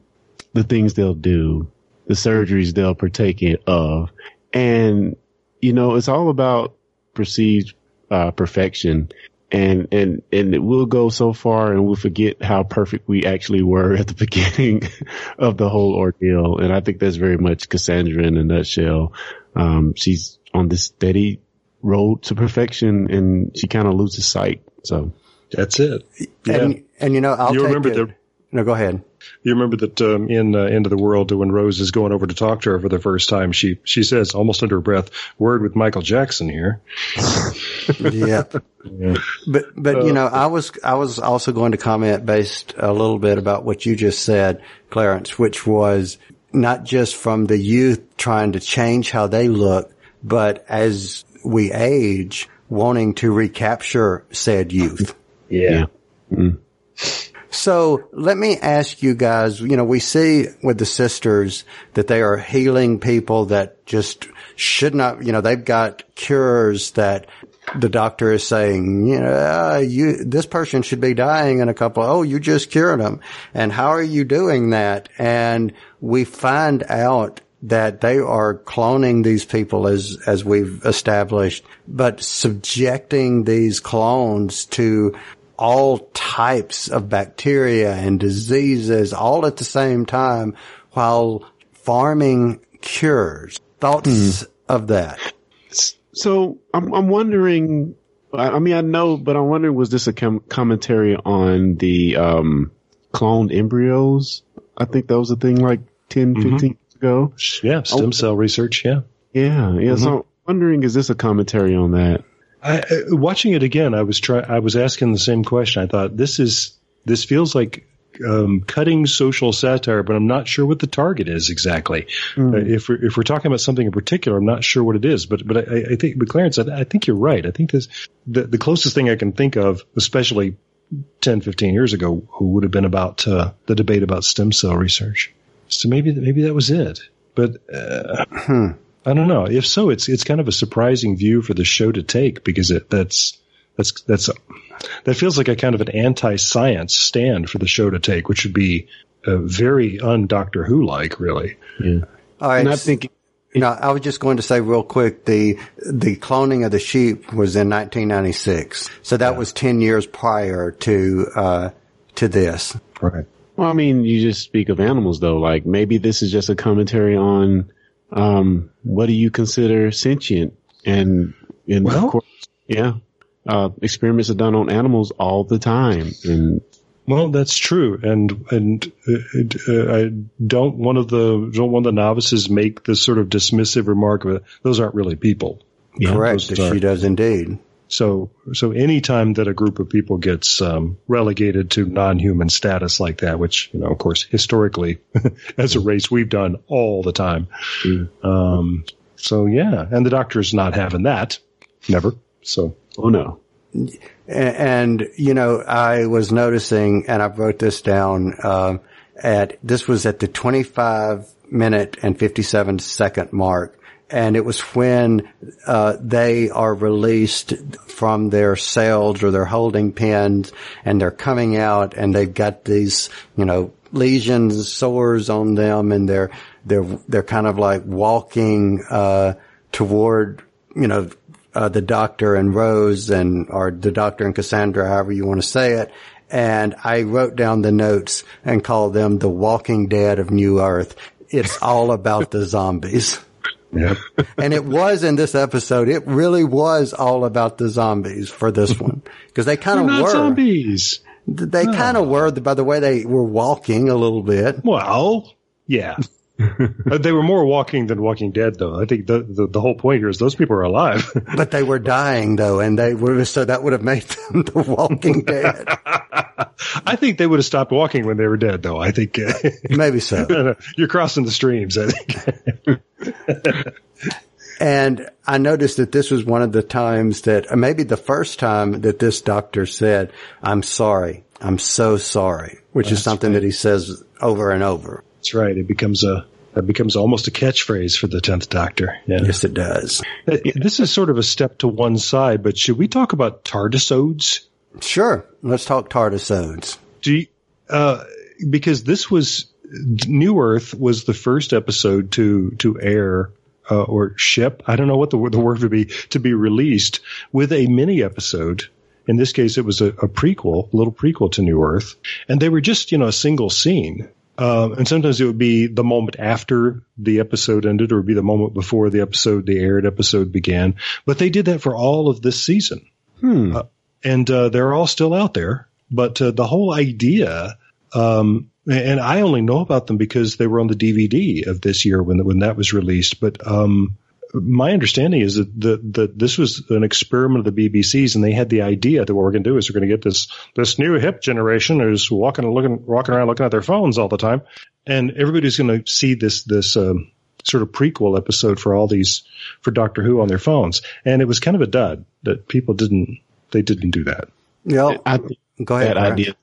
the things they'll do, the surgeries they'll partake in of, and you know it's all about perceived uh, perfection and and and it will go so far and we'll forget how perfect we actually were at the beginning of the whole ordeal and i think that's very much cassandra in a nutshell um she's on this steady road to perfection and she kind of loses sight so That's it. And, and you know, I'll You take remember it. the- no, go ahead. You remember that um, in uh, End of the World, when Rose is going over to talk to her for the first time, she she says almost under her breath, "Word with Michael Jackson here." yeah. But, but, you know, I was, I was also going to comment based a little bit about what you just said, Clarence, which was not just from the youth trying to change how they look, but as we age, wanting to recapture said youth. yeah So let me ask you guys, you know, we see with the sisters that they are healing people that just should not, you know, they've got cures that the doctor is saying, you know, you, this person should be dying in a couple. Oh, you just cured them. And how are you doing that? And we find out that they are cloning these people as, as we've established, but subjecting these clones to all types of bacteria and diseases all at the same time while farming cures. Thoughts hmm. of that? So I'm I'm wondering. I I mean, I know, but I'm wondering, was this a com- commentary on the um, cloned embryos? I think that was a thing like 10, mm-hmm. 15 years ago. Yeah, stem oh. cell research. Yeah. Yeah, yeah. So mm-hmm. I'm wondering, is this a commentary on that? I, watching it again, I was try. I was asking the same question. I thought this is this feels like um, cutting social satire, but I'm not sure what the target is exactly. Uh, if we're if we're talking about something in particular, I'm not sure what it is. But but I, I think, but Clarence, I, I think you're right. I think this the the closest thing I can think of, especially 10, 15 years ago, who would have been about uh, the debate about stem cell research. So maybe maybe that was it. But uh, I don't know. If so, it's it's kind of a surprising view for the show to take because it that's that's that's that feels like a kind of an anti-science stand for the show to take, which would be uh, very un Doctor Who like, really. Yeah. All right. And I think No, I was just going to say real quick, the, the cloning of the sheep was in 1996. So that was 10 years prior to, uh, to this. Right. Well, I mean, you just speak of animals though. Like maybe this is just a commentary on um, what do you consider sentient? And and Well- of course, yeah, uh, experiments are done on animals all the time. And Well, that's true, and and uh, uh, I don't one of the don't one of the novices make this sort of dismissive remark of those aren't really people. yeah, Correct. She does indeed. So, so anytime that a group of people gets um, relegated to non-human status like that, which you know, of course, historically, as a race, we've done all the time. Um, so yeah, and the Doctor's not having that, never. So Oh no. And, you know, I was noticing, and I wrote this down, um, at, this was at the 25 minute and 57 second mark. And it was when, uh, they are released from their cells or their holding pens and they're coming out and they've got these, you know, lesions, sores on them and they're, they're, they're kind of like walking, uh, toward, you know, uh, the doctor and Rose and, or the doctor and Cassandra, however you want to say it. And I wrote down the notes and called them the walking dead of New Earth. It's all about the zombies. Yep. And it was in this episode. It really was all about the zombies for this one. Cause they kind of were. zombies. They kind of were by the way they were walking a little bit. Well, yeah. Uh, they were more walking than Walking Dead, though. I think the, the the whole point here is those people are alive. But they were dying though, and they were, so that would have made them the walking dead. I think they would have stopped walking when they were dead, though. I think uh, Maybe so. you're crossing the streams. I think. And I noticed that this was one of the times that, maybe the first time that this doctor said, I'm sorry. I'm so sorry, which is something that he says over and over. That's right. It becomes a it becomes almost a catchphrase for the tenth Doctor. Yeah. Yes, it does. This is sort of a step to one side, but should we talk about TARDISodes? Sure. Let's talk TARDISodes. Do you, uh, because this was New Earth was the first episode to to air uh, or ship. I don't know what the word- the word would be to be released with a mini episode. In this case, it was a, a prequel, a little prequel to New Earth, and they were just you know a single scene. Um, and sometimes it would be the moment after the episode ended, or be the moment before the episode, the aired episode began. But they did that for all of this season Hmm. and uh, they're all still out there. But uh, the whole idea, um, and I only know about them because they were on the DVD of this year when when that was released. But um, my understanding is that the, that this was an experiment of the BBC's, and they had the idea that what we're going to do is we're going to get this this new hip generation who's walking looking walking around looking at their phones all the time, and everybody's going to see this this. Um, sort of prequel episode for all these for Doctor Who on their phones, and it was kind of a dud that people didn't they didn't do that. Yeah. I Go ahead. that Brent. idea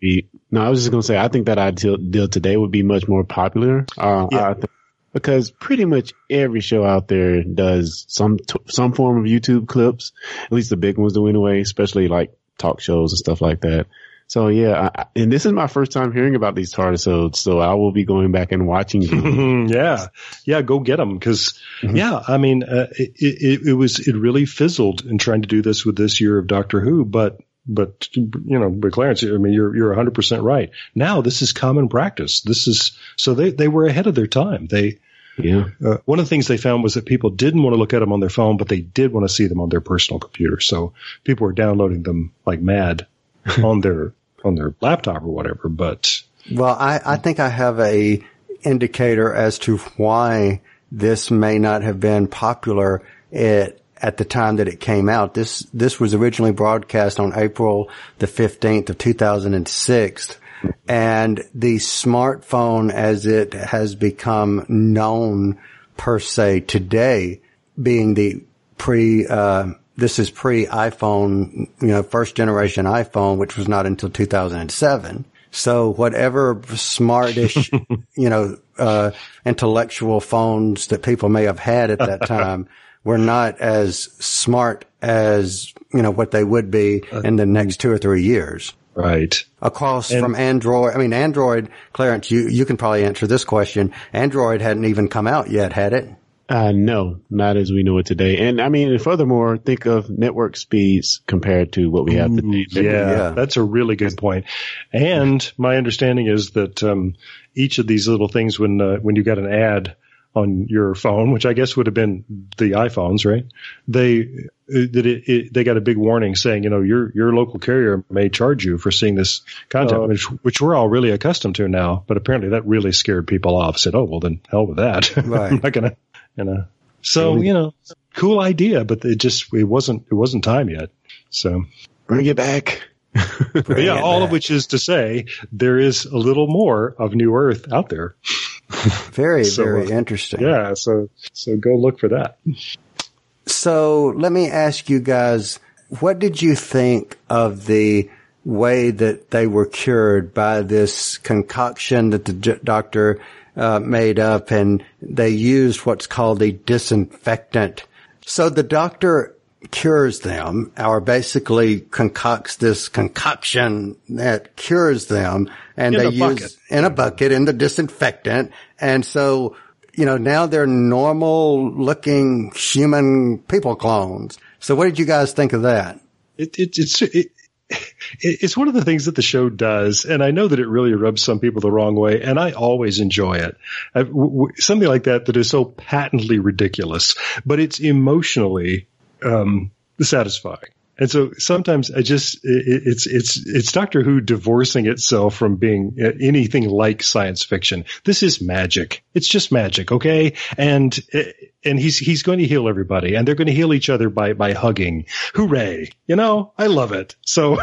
be, no, I was just going to say, I think that idea deal today would be much more popular. Uh, Yeah. I think, because pretty much every show out there does some, t- some form of YouTube clips. At least the big ones do anyway, especially like talk shows and stuff like that. So yeah, I, and this is my first time hearing about these TARDISodes, so I will be going back and watching them. Yeah, yeah, go get them because yeah, I mean, uh, it, it, it was it really fizzled in trying to do this with this year of Doctor Who, but but you know, but Clarence, I mean, you're you're 100 percent right. Now this is common practice. This is so they they were ahead of their time. They yeah. uh, one of the things they found was that people didn't want to look at them on their phone, but they did want to see them on their personal computer. So people were downloading them like mad on their on their laptop or whatever. But Well, I, I think I have a indicator as to why this may not have been popular at, at the time that it came out. This, this was originally broadcast on April the 15th of 2006. And the smartphone as it has become known per se today being the pre, uh, this is pre iPhone, you know, first generation iPhone, which was not until 2007. So whatever smartish, you know, uh, intellectual phones that people may have had at that time were not as smart as, you know, what they would be in the next two or three years right. across from Android. I mean, Android, Clarence, you, you can probably answer this question. Android hadn't even come out yet, had it? Uh, no, not as we know it today. And I mean, furthermore, think of network speeds compared to what we have today. Yeah, Yeah. that's a really good point. And my understanding is that um, each of these little things, when uh, when you got an ad on your phone, which I guess would have been the iPhones, right? They uh, that it, it, they got a big warning saying, you know, your your local carrier may charge you for seeing this content, Oh. which which we're all really accustomed to now. But apparently, that really scared people off. Said, oh well, then hell with that. Right. I'm not gonna, you know. So you know, cool idea, but it just it wasn't it wasn't time yet. So Bring it back. yeah, all of which is to say there is a little more of New Earth out there. Very, So, very uh, interesting. Yeah, so so go look for that. So let me ask you guys, what did you think of the way that they were cured by this concoction that the doctor uh, made up and they used what's called a disinfectant. So the doctor cures them or basically concocts this concoction that cures them and In they use bucket. in a bucket in the disinfectant. And so, you know, now they're normal looking human people clones. So what did you guys think of that? It, it, it's it, it, it's one of the things that the show does, and I know that it really rubs some people the wrong way, and I always enjoy it. I, w- w- something like that that is so patently ridiculous, but it's emotionally um, satisfying. And so sometimes I just it, it's it's it's Doctor Who divorcing itself from being uh, anything like science fiction. This is magic. It's just magic, okay? And uh, and he's he's going to heal everybody, and they're going to heal each other by by hugging. Hooray! You know, I love it. So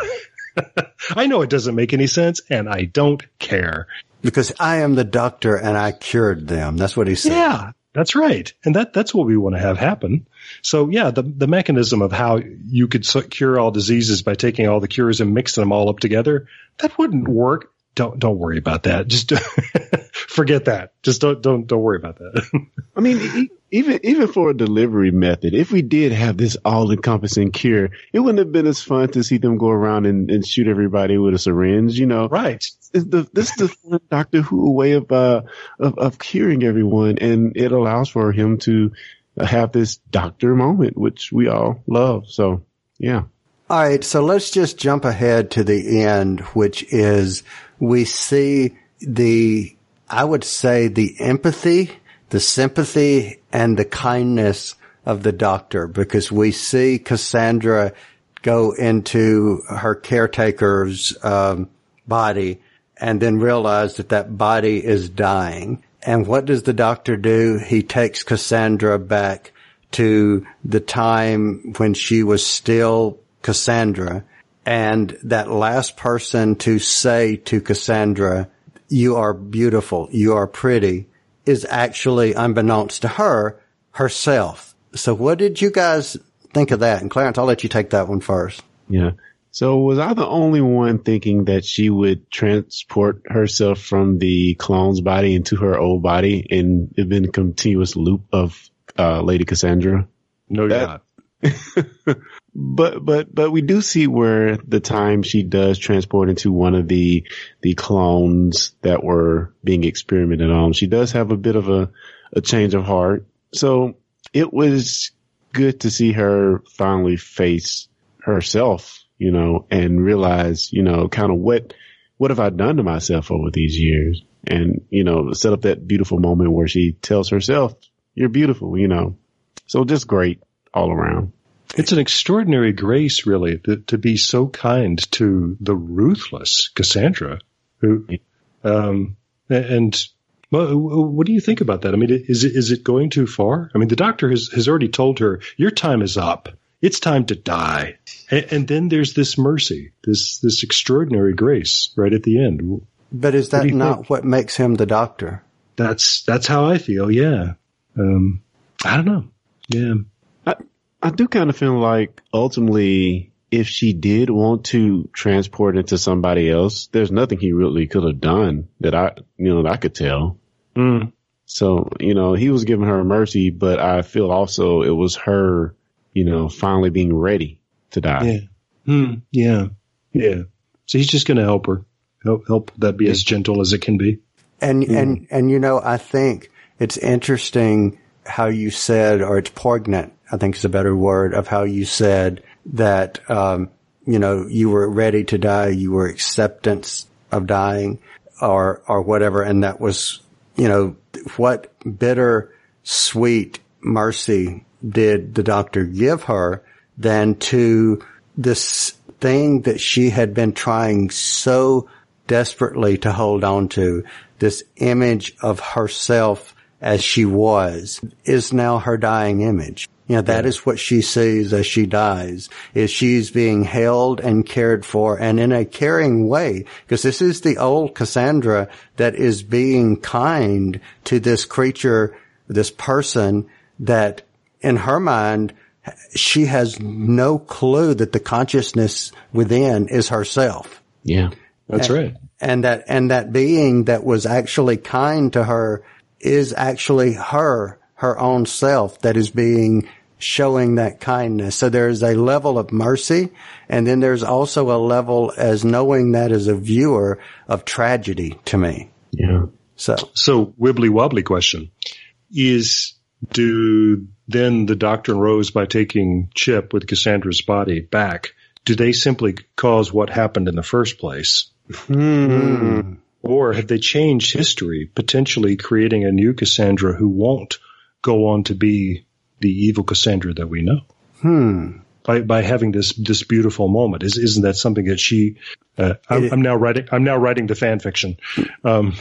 I know it doesn't make any sense, and I don't care. Because I am the doctor and I cured them. That's what he said. Yeah, that's right. And that, that's what we want to have happen. So yeah, the, the mechanism of how you could cure all diseases by taking all the cures and mixing them all up together, that wouldn't work. Don't, don't worry about that. Just forget that. Just don't, don't, don't worry about that. I mean, even even for a delivery method, if we did have this all-encompassing cure, it wouldn't have been as fun to see them go around and, and shoot everybody with a syringe. You know, right. It's the, this is the Doctor Who way of, uh, of of curing everyone, and it allows for him to have this doctor moment, which we all love. So, yeah. All right, so let's just jump ahead to the end, which is we see the, I would say the empathy, the sympathy, and the kindness of the doctor because we see Cassandra go into her caretaker's um, body and then realize that that body is dying. And what does the doctor do? He takes Cassandra back to the time when she was still Cassandra. And that last person to say to Cassandra, you are beautiful, you are pretty, is actually, unbeknownst to her, herself. So what did you guys think of that? And Clarence, I'll let you take that one first. Yeah. So was I the only one thinking that she would transport herself from the clone's body into her old body and it'd been a continuous loop of uh, Lady Cassandra? No, you're That- not. But but but we do see where the time she does transport into one of the the clones that were being experimented on, she does have a bit of a a change of heart. So it was good to see her finally face herself, you know, and realize, you know, kind of what what have I done to myself over these years? And, you know, set up that beautiful moment where she tells herself, You're beautiful, you know. So just great all around. It's an extraordinary grace, really, to, to be so kind to the ruthless Cassandra. Who, um, and well, what do you think about that? I mean, is it is it going too far? I mean, the doctor has has already told her your time is up. It's time to die. And, and then there's this mercy, this this extraordinary grace right at the end. But is that do you not think? what makes him the doctor? That's that's how I feel. Yeah. Um, I don't know. Yeah. I I do kind of feel like ultimately, if she did want to transport into somebody else, there's nothing he really could have done that I, you know, that I could tell. Mm. So, you know, he was giving her mercy, but I feel also it was her, you know, finally being ready to die. Yeah. Hmm. Yeah. Yeah. So he's just going to help her. Help, help that be as gentle as it can be. And, and, and you know, I think it's interesting how you said, or it's poignant, I think is a better word of how you said that, um, you know, you were ready to die. You were acceptance of dying or, or whatever. And that was, you know, what bitter, sweet mercy did the doctor give her than to this thing that she had been trying so desperately to hold on to, this image of herself as she was, is now her dying image. You know, that is what she sees as she dies, is she's being held and cared for and in a caring way. Because this is the old Cassandra that is being kind to this creature, this person that in her mind, she has no clue that the consciousness within is herself. Yeah. That's right. And that, and that being that was actually kind to her is actually her, her own self that is being showing that kindness. So there's a level of mercy and then there's also a level as knowing that as a viewer of tragedy to me. Yeah. So So wibbly wobbly question is do then the Doctor and Rose by taking Chip with Cassandra's body back, do they simply cause what happened in the first place? Hmm. Or have they changed history, potentially creating a new Cassandra who won't go on to be the evil Cassandra that we know? Hmm. By, by having this this beautiful moment, is isn't that something that she? Uh, I'm, I'm now writing. I'm now writing the fan fiction. Um,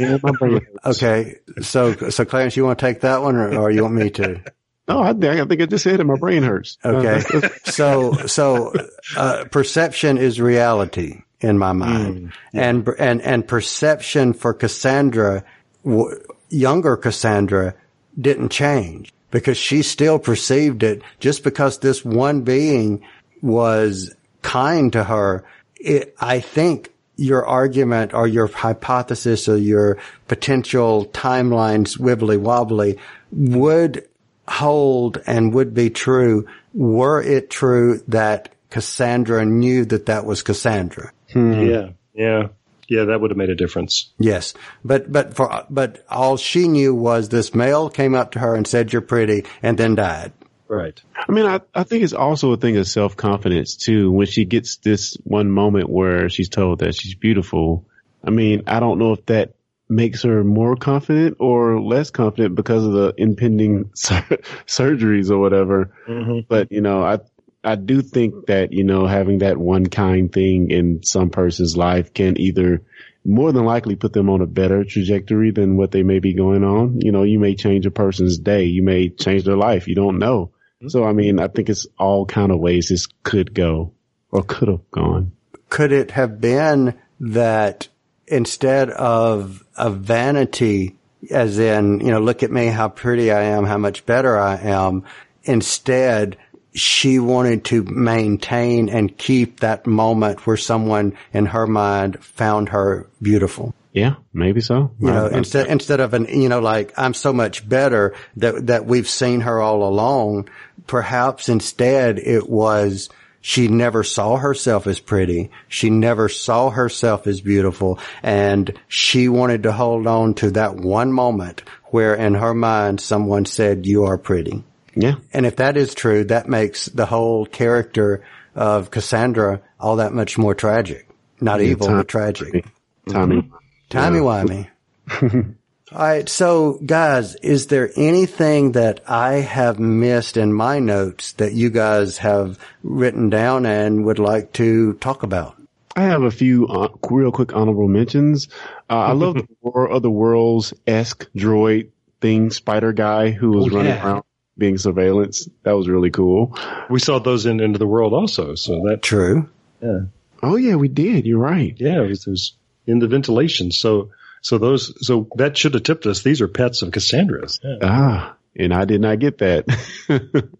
Yeah, my brain. Okay. So, so Clarence, you want to take that one or, or you want me to? No, I think, I think I just said it. My brain hurts. Okay. so, so, uh, perception is reality in my mind. And, and, and perception for Cassandra, w- younger Cassandra didn't change because she still perceived it just because this one being was kind to her. It, I think your argument or your hypothesis or your potential timelines wibbly wobbly would hold and would be true were it true that Cassandra knew that that was Cassandra. Hmm. Yeah, yeah, yeah. That would have made a difference. Yes. But, but for, but all she knew was this male came up to her and said, you're pretty and then died. Right. I mean, I, I think it's also a thing of self confidence too. When she gets this one moment where she's told that she's beautiful, I mean, I don't know if that makes her more confident or less confident because of the impending sur- surgeries or whatever. Mm-hmm. But you know, I I do think that you know having that one kind thing in some person's life can either more than likely put them on a better trajectory than what they may be going on. You know, you may change a person's day, you may change their life. You don't know. Mm-hmm. So I mean, I think it's all kind of ways this could go or could have gone. Could it have been that instead of a vanity, as in, you know, look at me, how pretty I am, how much better I am, instead she wanted to maintain and keep that moment where someone in her mind found her beautiful. Yeah, maybe so. You know, I- I- instead instead of an you know like I'm so much better that that we've seen her all along. Perhaps instead it was she never saw herself as pretty. She never saw herself as beautiful, and she wanted to hold on to that one moment where in her mind someone said you are pretty. Yeah, And if that is true, that makes the whole character of Cassandra all that much more tragic. Not evil, time- but tragic. Timey wimey. All right. So guys, is there anything that I have missed in my notes that you guys have written down and would like to talk about? I have a few uh, real quick honorable mentions. Uh, I love the War of the Worlds esque droid thing, spider guy who was Oh, running yeah. around being surveillance. That was really cool. We saw those in End of the World also. So that, True. yeah, Oh yeah, we did. You're right. yeah, it was, it was in the ventilation. So, so those, so that should have tipped us. These are pets of Cassandra's. Yeah. Ah, and I did not get that.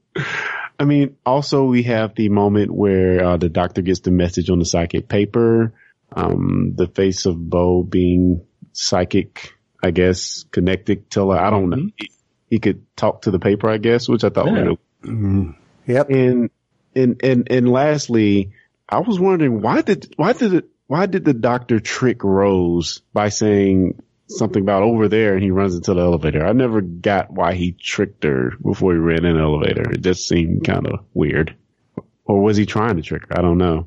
I mean, also we have the moment where uh, the doctor gets the message on the psychic paper. Um, the face of Boe being psychic, I guess, connected till I don't know. He, he could talk to the paper, I guess, which I thought Yeah. was mm-hmm. Yep. and and and and lastly, I was wondering why did why did it why did the doctor trick Rose by saying something about over there and he runs into the elevator? I never got why he tricked her before he ran in the elevator. It just seemed kind of weird. Or was he trying to trick her? I don't know.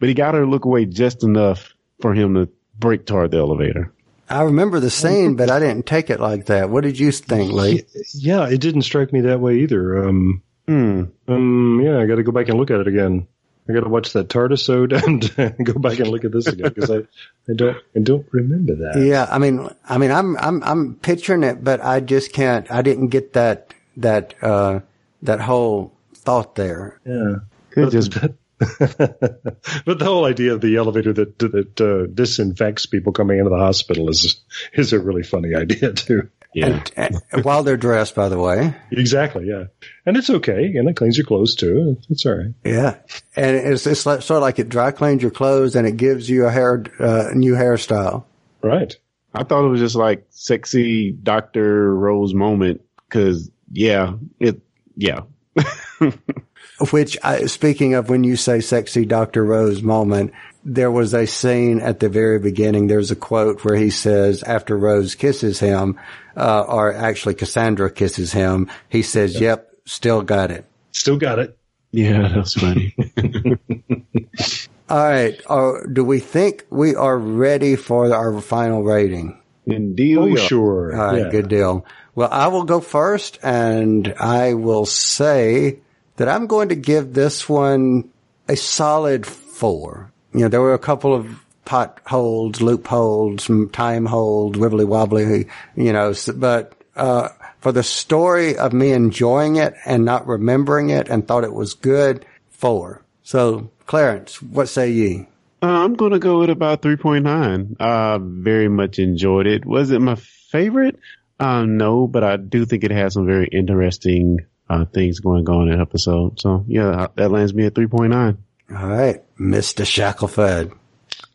But he got her to look away just enough for him to break toward the elevator. I remember the scene, but I didn't take it like that. What did you think, Lee? Yeah, it didn't strike me that way either. Um, Hmm. um, yeah, I got to go back and look at it again. I got to watch that TARDISode and go back and look at this again because I, I don't, I don't remember that. Yeah, I mean, I mean, I'm, I'm, I'm picturing it, but I just can't, I didn't get that, that, uh, that whole thought there. Yeah. Could just but the whole idea of the elevator that that uh, disinfects people coming into the hospital is is a really funny idea too. yeah. And, and while they're dressed, by the way. Exactly, yeah, and it's okay, and it cleans your clothes too. It's all right. Yeah. And it's, it's like, sort of like it dry cleans your clothes and it gives you a hair, uh, new hairstyle. Right. I thought it was just like sexy Dr. Rose moment because yeah, it, yeah. Which, I, speaking of when you say sexy Dr. Rose moment, there was a scene at the very beginning. There's a quote where he says, after Rose kisses him, uh, or actually Cassandra kisses him, he says, yep, still got it. Still got it. Yeah, that's funny. All right. Uh, do we think we are ready for our final rating? Indeed. Oh, we are. sure. All right, yeah. good deal. Well, I will go first and I will say that I'm going to give this one a solid four. You know, there were a couple of potholes, loopholes, time holes, wibbly wobbly, you know, but, uh, for the story of me enjoying it and not remembering it and thought it was good, four. So, Clarence, what say ye? Uh, I'm going to go with about 3.9. I very much enjoyed it. Was it my favorite? Uh, no, but I do think it has some very interesting uh, things going on in the episode. So yeah, that lands me at 3.9. All right, Mr. Shackleford.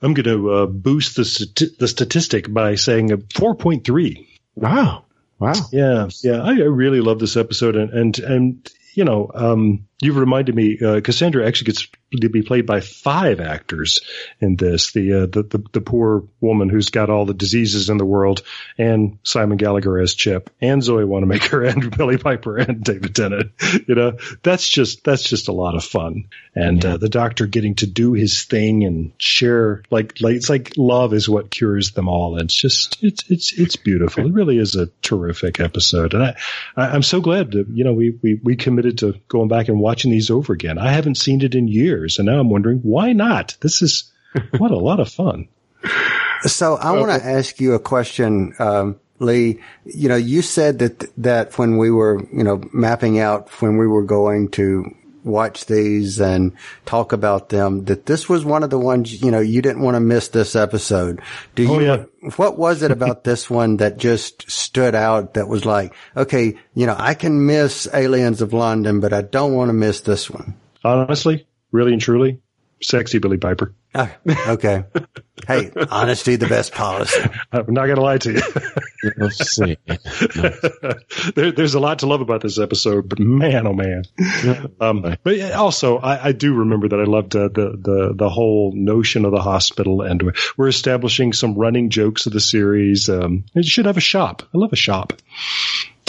I'm going to uh, boost the stati- the statistic by saying a 4.3. Wow. Wow. Yeah, yeah, I, I really love this episode, and and and you know, um, you've reminded me. Uh, Cassandra actually gets to be played by five actors in this. The, uh, the the the poor woman who's got all the diseases in the world, and Simon Gallagher as Chip, and Zoe Wanamaker, and Billie Piper, and David Tennant. You know, that's just that's just a lot of fun, and uh, the Doctor getting to do his thing and share like like it's like love is what cures them all. And it's just it's it's it's beautiful. It really is a terrific episode, and I, I I'm so glad that you know we we we committed to going back and watching these over again. I haven't seen it in years, and now I'm wondering why not. This is what a lot of fun. So I want to ask you a question, um, Lee. You know, you said that that when we were, you know, mapping out when we were going to watch these and talk about them, that this was one of the ones. You know, you didn't want to miss this episode. Do you? Oh, yeah. What was it about this one that just stood out? That was like, okay, you know, I can miss Aliens of London, but I don't want to miss this one. Honestly, really and truly, sexy Billie Piper. Ah, okay. hey, honesty, the best policy. I'm not going to lie to you. Let's see. there, there's a lot to love about this episode, but man, oh man. Um, but also, I, I do remember that I loved uh, the the the whole notion of the hospital, and we're, we're establishing some running jokes of the series. Um, it should have a shop. I love a shop,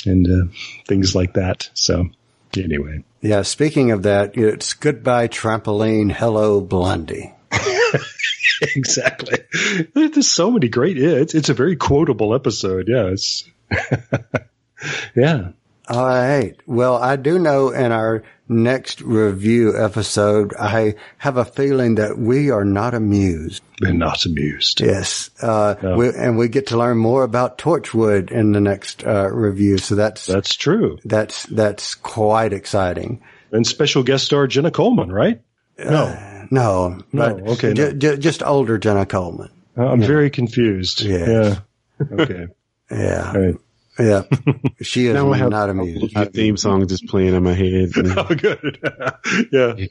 and uh, things like that. So, anyway, Yeah, speaking of that, it's goodbye trampoline, hello Blondie. exactly. There's so many great. Yeah, it's it's a very quotable episode. Yeah, it's yeah. All right. Well, I do know in our next review episode, I have a feeling that we are not amused. We're not amused. Yes. Uh, we, and we get to learn more about Torchwood in the next, uh, review. So that's, That's true. that's, that's quite exciting. And special guest star Jenna Coleman, right? No, No, but okay, ju- no. ju- just older Jenna Coleman. I'm very confused. Yes. Yeah. Okay. Yeah. All right. Yeah. She is Now I have not amused. my theme song just playing in my head. Oh, good. yeah.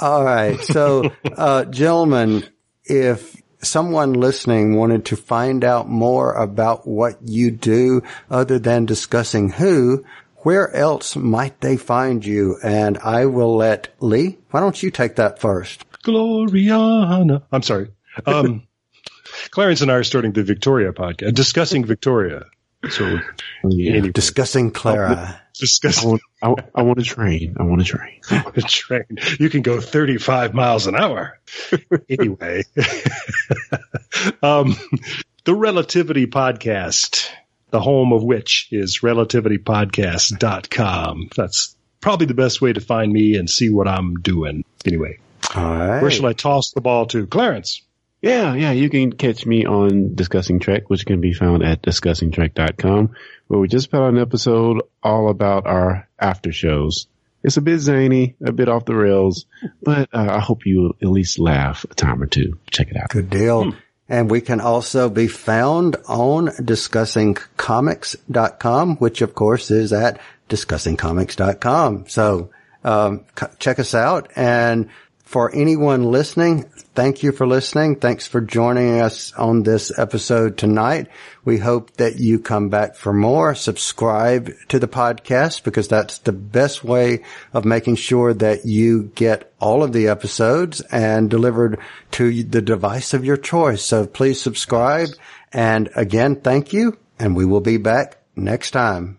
All right. So, uh, gentlemen, if someone listening wanted to find out more about what you do other than discussing who, where else might they find you? And I will let Lee, why don't you take that first? Gloriana. I'm sorry. Um, Clarence and I are starting the Victoria podcast, discussing Victoria. So yeah. anyway, Discussing Clara. I discussing want, I, I want to train. I want to train. the train. You can go 35 miles an hour. anyway, um, the Relativity Podcast, the home of which is relativitypodcast.com. That's probably the best way to find me and see what I'm doing. Anyway, All right. where shall I toss the ball to? Clarence. Yeah, yeah, you can catch me on Discussing Trek, which can be found at discussingtrek.com, where we just put out an episode all about our after shows. It's a bit zany, a bit off the rails, but uh, I hope you at least laugh a time or two. Check it out. Good deal. And we can also be found on discussingcomics.com, which of course is at discussingcomics.com. So, um, c- check us out. And for anyone listening, thank you for listening. Thanks for joining us on this episode tonight. We hope that you come back for more. Subscribe to the podcast because that's the best way of making sure that you get all of the episodes and delivered to the device of your choice. So please subscribe. And again, thank you. And we will be back next time.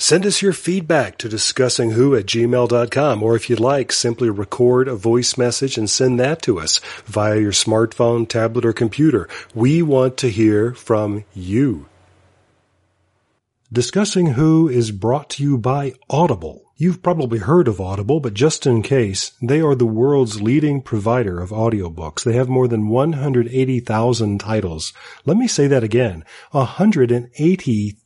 Send us your feedback to discussingwho at gmail.com, or if you'd like, simply record a voice message and send that to us via your smartphone, tablet, or computer. We want to hear from you. Discussing Who is brought to you by Audible. You've probably heard of Audible, but just in case, they are the world's leading provider of audiobooks. They have more than 180,000 titles. Let me say that again. 180,000